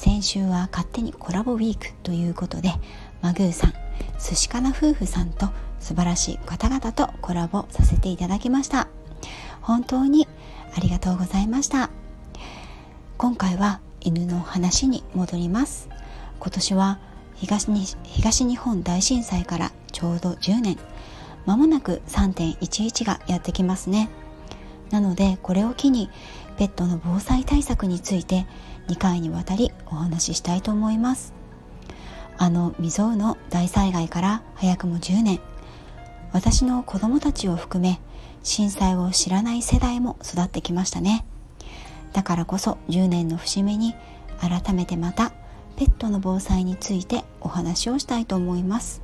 先週は勝手にコラボウィークということでマグーさん寿司かな夫婦さんと素晴らしい方々とコラボさせていただきました。本当にありがとうございました。今回は犬の話に戻ります。今年は東に東日本大震災からちょうど10年。まもなく3.11がやってきますね。なのでこれを機にペットの防災対策について2回にわたりお話ししたいと思います。あの未曾有の大災害から早くも10年私の子供たちを含め震災を知らない世代も育ってきましたね。だからこそ10年の節目に改めてまたペットの防災についてお話をしたいと思います。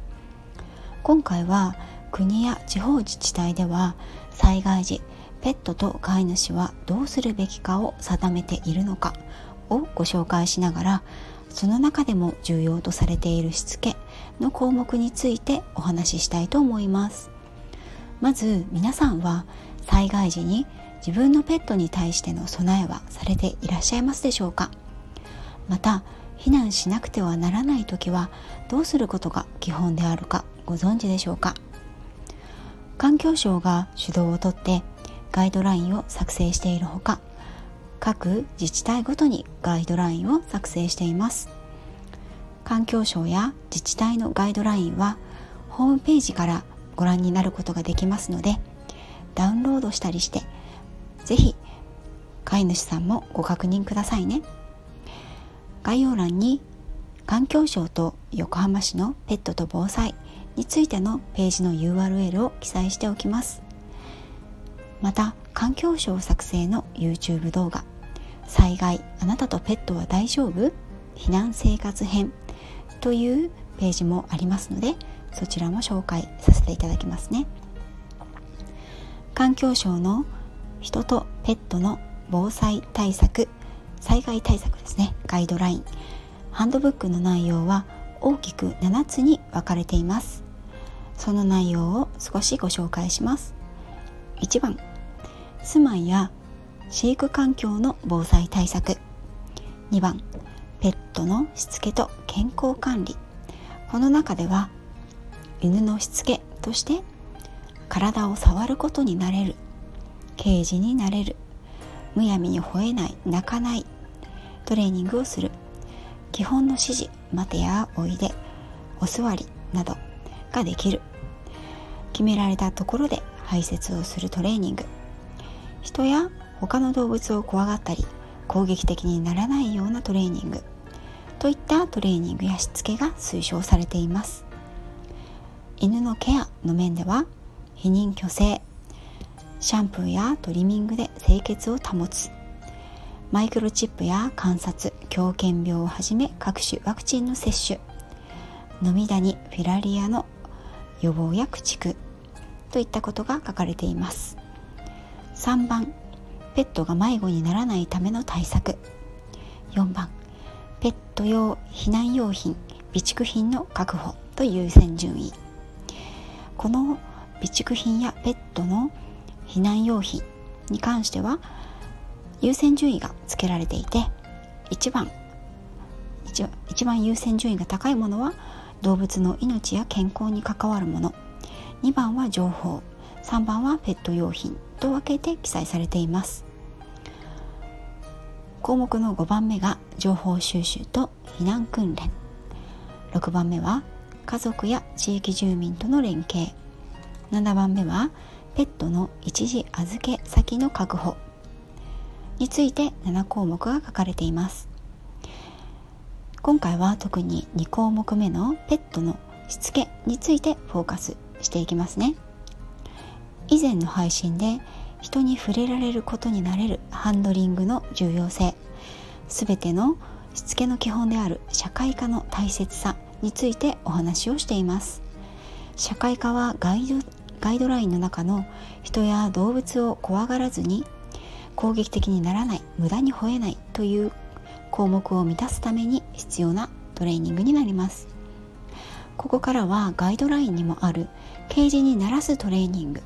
今回は国や地方自治体では災害時ペットと飼い主はどうするべきかを定めているのかをご紹介しながらその中でも重要とされているしつけの項目についてお話ししたいと思います。まず皆さんは災害時に自分のペットに対しての備えはされていらっしゃいますでしょうか？また避難しなくてはならない時はどうすることが基本であるかご存知でしょうか？環境省が主導をとってガイドラインを作成しているほか各自治体ごとにガイドラインを作成しています。環境省や自治体のガイドラインはホームページからご覧になることができますのでダウンロードしたりして是非飼い主さんもご確認くださいね。概要欄に環境省と横浜市のペットと防災についてのページの URL を記載しておきます。また環境省作成の YouTube 動画災害あなたとペットは大丈夫？避難生活編というページもありますのでそちらも紹介させていただきますね。環境省の人とペットの防災対策災害対策ですね。ガイドライン。ハンドブックの内容は大きく7つに分かれています。その内容を少しご紹介します。1番。住まいや飼育環境の防災対策。2番。ペットのしつけと健康管理。この中では犬のしつけとして体を触ることになれる。ケージになれる。むやみに吠えない。泣かない。トレーニングをする。基本の指示。待てやおいで。お座り。など。ができる。決められたところで排泄をするトレーニング。人や他の動物を怖がったり攻撃的にならないようなトレーニング。といったトレーニングやしつけが推奨されています。犬のケアの面では避妊去勢シャンプーやトリミングで清潔を保つ。マイクロチップや観察狂犬病をはじめ各種ワクチンの接種飲みダニフィラリアの予防や駆逐。といったことが書かれています。3番ペットが迷子にならないための対策。4番ペット用避難用品備蓄品の確保と優先順位この備蓄品やペットの避難用品に関しては優先順位がつけられていて1番一番優先順位が高いものは動物の命や健康に関わるもの。2番は情報。3番はペット用品。と分けて記載されています。項目の5番目が情報収集と避難訓練。6番目は家族や地域住民との連携。7番目はペットの一時預け先の確保。について7項目が書かれています。今回は特に2項目目のペットのしつけについてフォーカス。していきますね。以前の配信で人に触れられることになれるハンドリングの重要性すべてのしつけの基本である社会科の大切さについてお話をしています。社会科はガイドガイドラインの中の人や動物を怖がらずに攻撃的にならない無駄に吠えないという項目を満たすために必要なトレーニングになります。ここからはガイドラインにもあるケージに鳴らすトレーニング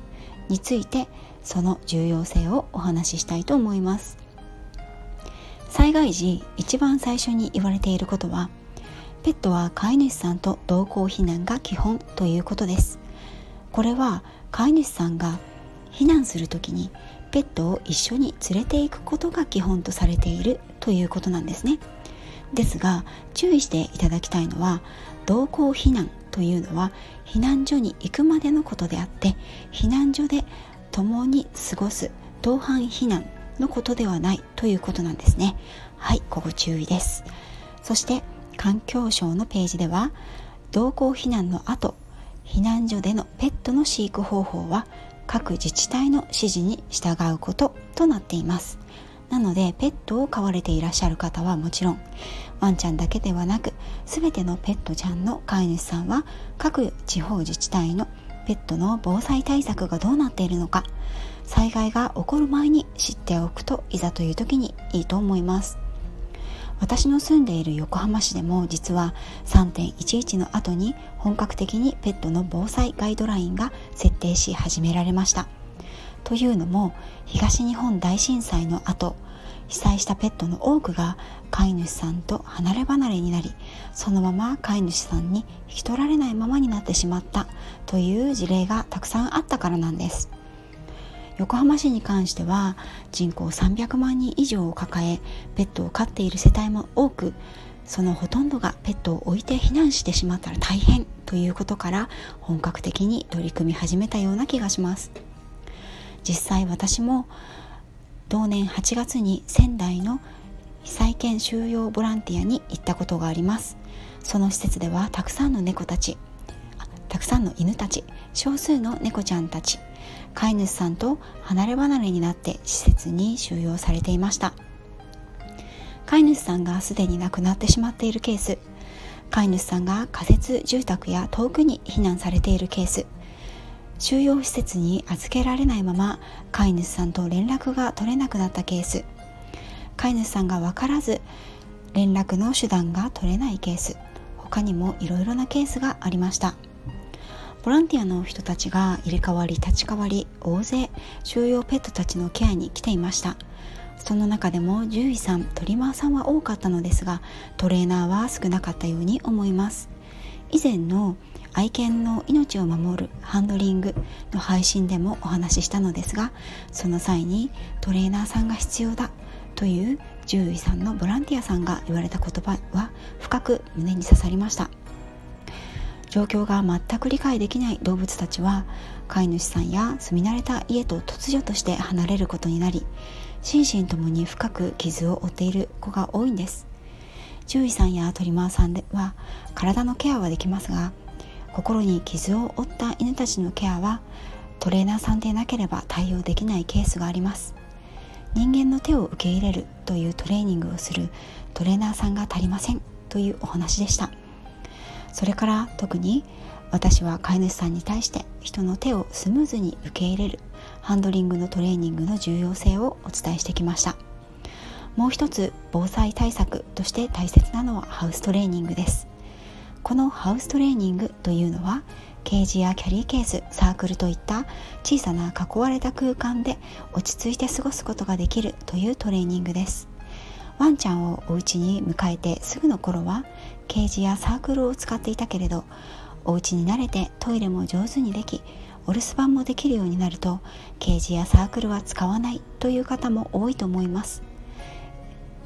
についてその重要性をお話ししたいと思います。災害時一番最初に言われていることはペットは飼い主さんと同行避難が基本ということです。これは飼い主さんが避難する時にペットを一緒に連れて行くことが基本とされているということなんですね。ですが注意していただきたいのは同行避難というのは避難所に行くまでのことであって避難所で共に過ごす同伴避難のことではないということなんですね。はいここ注意です。そして環境省のページでは同行避難の後避難所でのペットの飼育方法は各自治体の指示に従うこととなっています。なのでペットを飼われていらっしゃる方はもちろんワンちゃんだけではなく全てのペットちゃんの飼い主さんは各地方自治体のペットの防災対策がどうなっているのか災害が起こる前に知っておくといざという時にいいと思います。私の住んでいる横浜市でも実は3.11の後に本格的にペットの防災ガイドラインが設定し始められました。というのも東日本大震災の後被災したペットの多くが飼い主さんと離れ離れになりそのまま飼い主さんに引き取られないままになってしまったという事例がたくさんあったからなんです。横浜市に関しては人口300万人以上を抱えペットを飼っている世帯も多くそのほとんどがペットを置いて避難してしまったら大変ということから本格的に取り組み始めたような気がします。実際私も同年8月に仙台の被災犬収容ボランティアに行ったことがあります。その施設ではたくさんの猫たちたくさんの犬たち少数の猫ちゃんたち飼い主さんと離れ離れになって施設に収容されていました。飼い主さんがすでに亡くなってしまっているケース。飼い主さんが仮設住宅や遠くに避難されているケース。収容施設に預けられないまま飼い主さんと連絡が取れなくなったケース。飼い主さんが分からず連絡の手段が取れないケース。他にもいろいろなケースがありました。ボランティアの人たちが入れ替わり立ち替わり大勢収容ペットたちのケアに来ていました。その中でも獣医さんトリマーさんは多かったのですがトレーナーは少なかったように思います。以前の愛犬の命を守るハンドリングの配信でもお話ししたのですがその際にトレーナーさんが必要だという獣医さんのボランティアさんが言われた言葉は深く胸に刺さりました。状況が全く理解できない動物たちは飼い主さんや住み慣れた家と突如として離れることになり心身ともに深く傷を負っている子が多いんです。獣医さんやトリマーさんでは体のケアはできますが心に傷を負った犬たちのケアはトレーナーさんでなければ対応できないケースがあります。人間の手を受け入れるというトレーニングをするトレーナーさんが足りませんというお話でした。それから特に私は飼い主さんに対して人の手をスムーズに受け入れるハンドリングのトレーニングの重要性をお伝えしてきました。もう一つ防災対策として大切なのはハウストレーニングです。このハウストレーニングというのはケージやキャリーケースサークルといった小さな囲われた空間で落ち着いて過ごすことができるというトレーニングです。ワンちゃんをお家に迎えてすぐの頃はケージやサークルを使っていたけれどお家に慣れてトイレも上手にできお留守番もできるようになるとケージやサークルは使わないという方も多いと思います。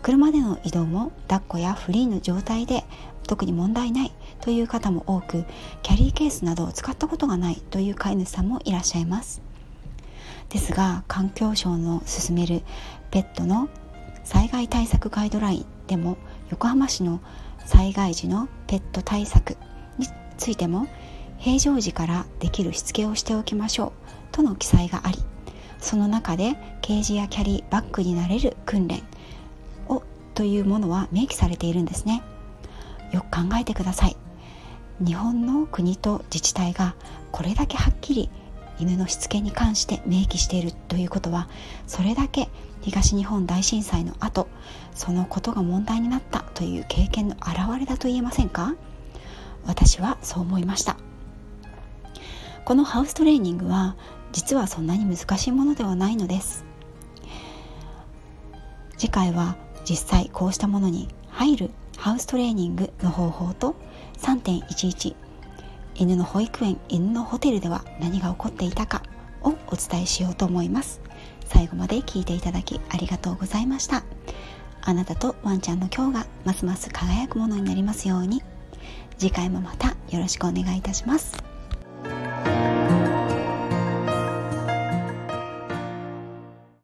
車での移動も抱っこやフリーの状態で特に問題ないという方も多くキャリーケースなどを使ったことがないという飼い主さんもいらっしゃいます。ですが環境省の進めるペットの災害対策ガイドラインでも横浜市の災害時のペット対策についても平常時からできるしつけをしておきましょうとの記載がありその中でケージやキャリーバッグになれる訓練をというものは明記されているんですね。よく考えてください。日本の国と自治体がこれだけはっきり犬のしつけに関して明記しているということはそれだけ東日本大震災の後そのことが問題になったという経験の表れだと言えませんか？私はそう思いました。このハウストレーニングは実はそんなに難しいものではないのです。次回は実際こうしたものに入るハウストレーニングの方法と3.11犬の保育園犬のホテルでは何が起こっていたかをお伝えしようと思います。最後まで聞いていただきありがとうございました。あなたとワンちゃんの今日がますます輝くものになりますように。次回もまたよろしくお願いいたします。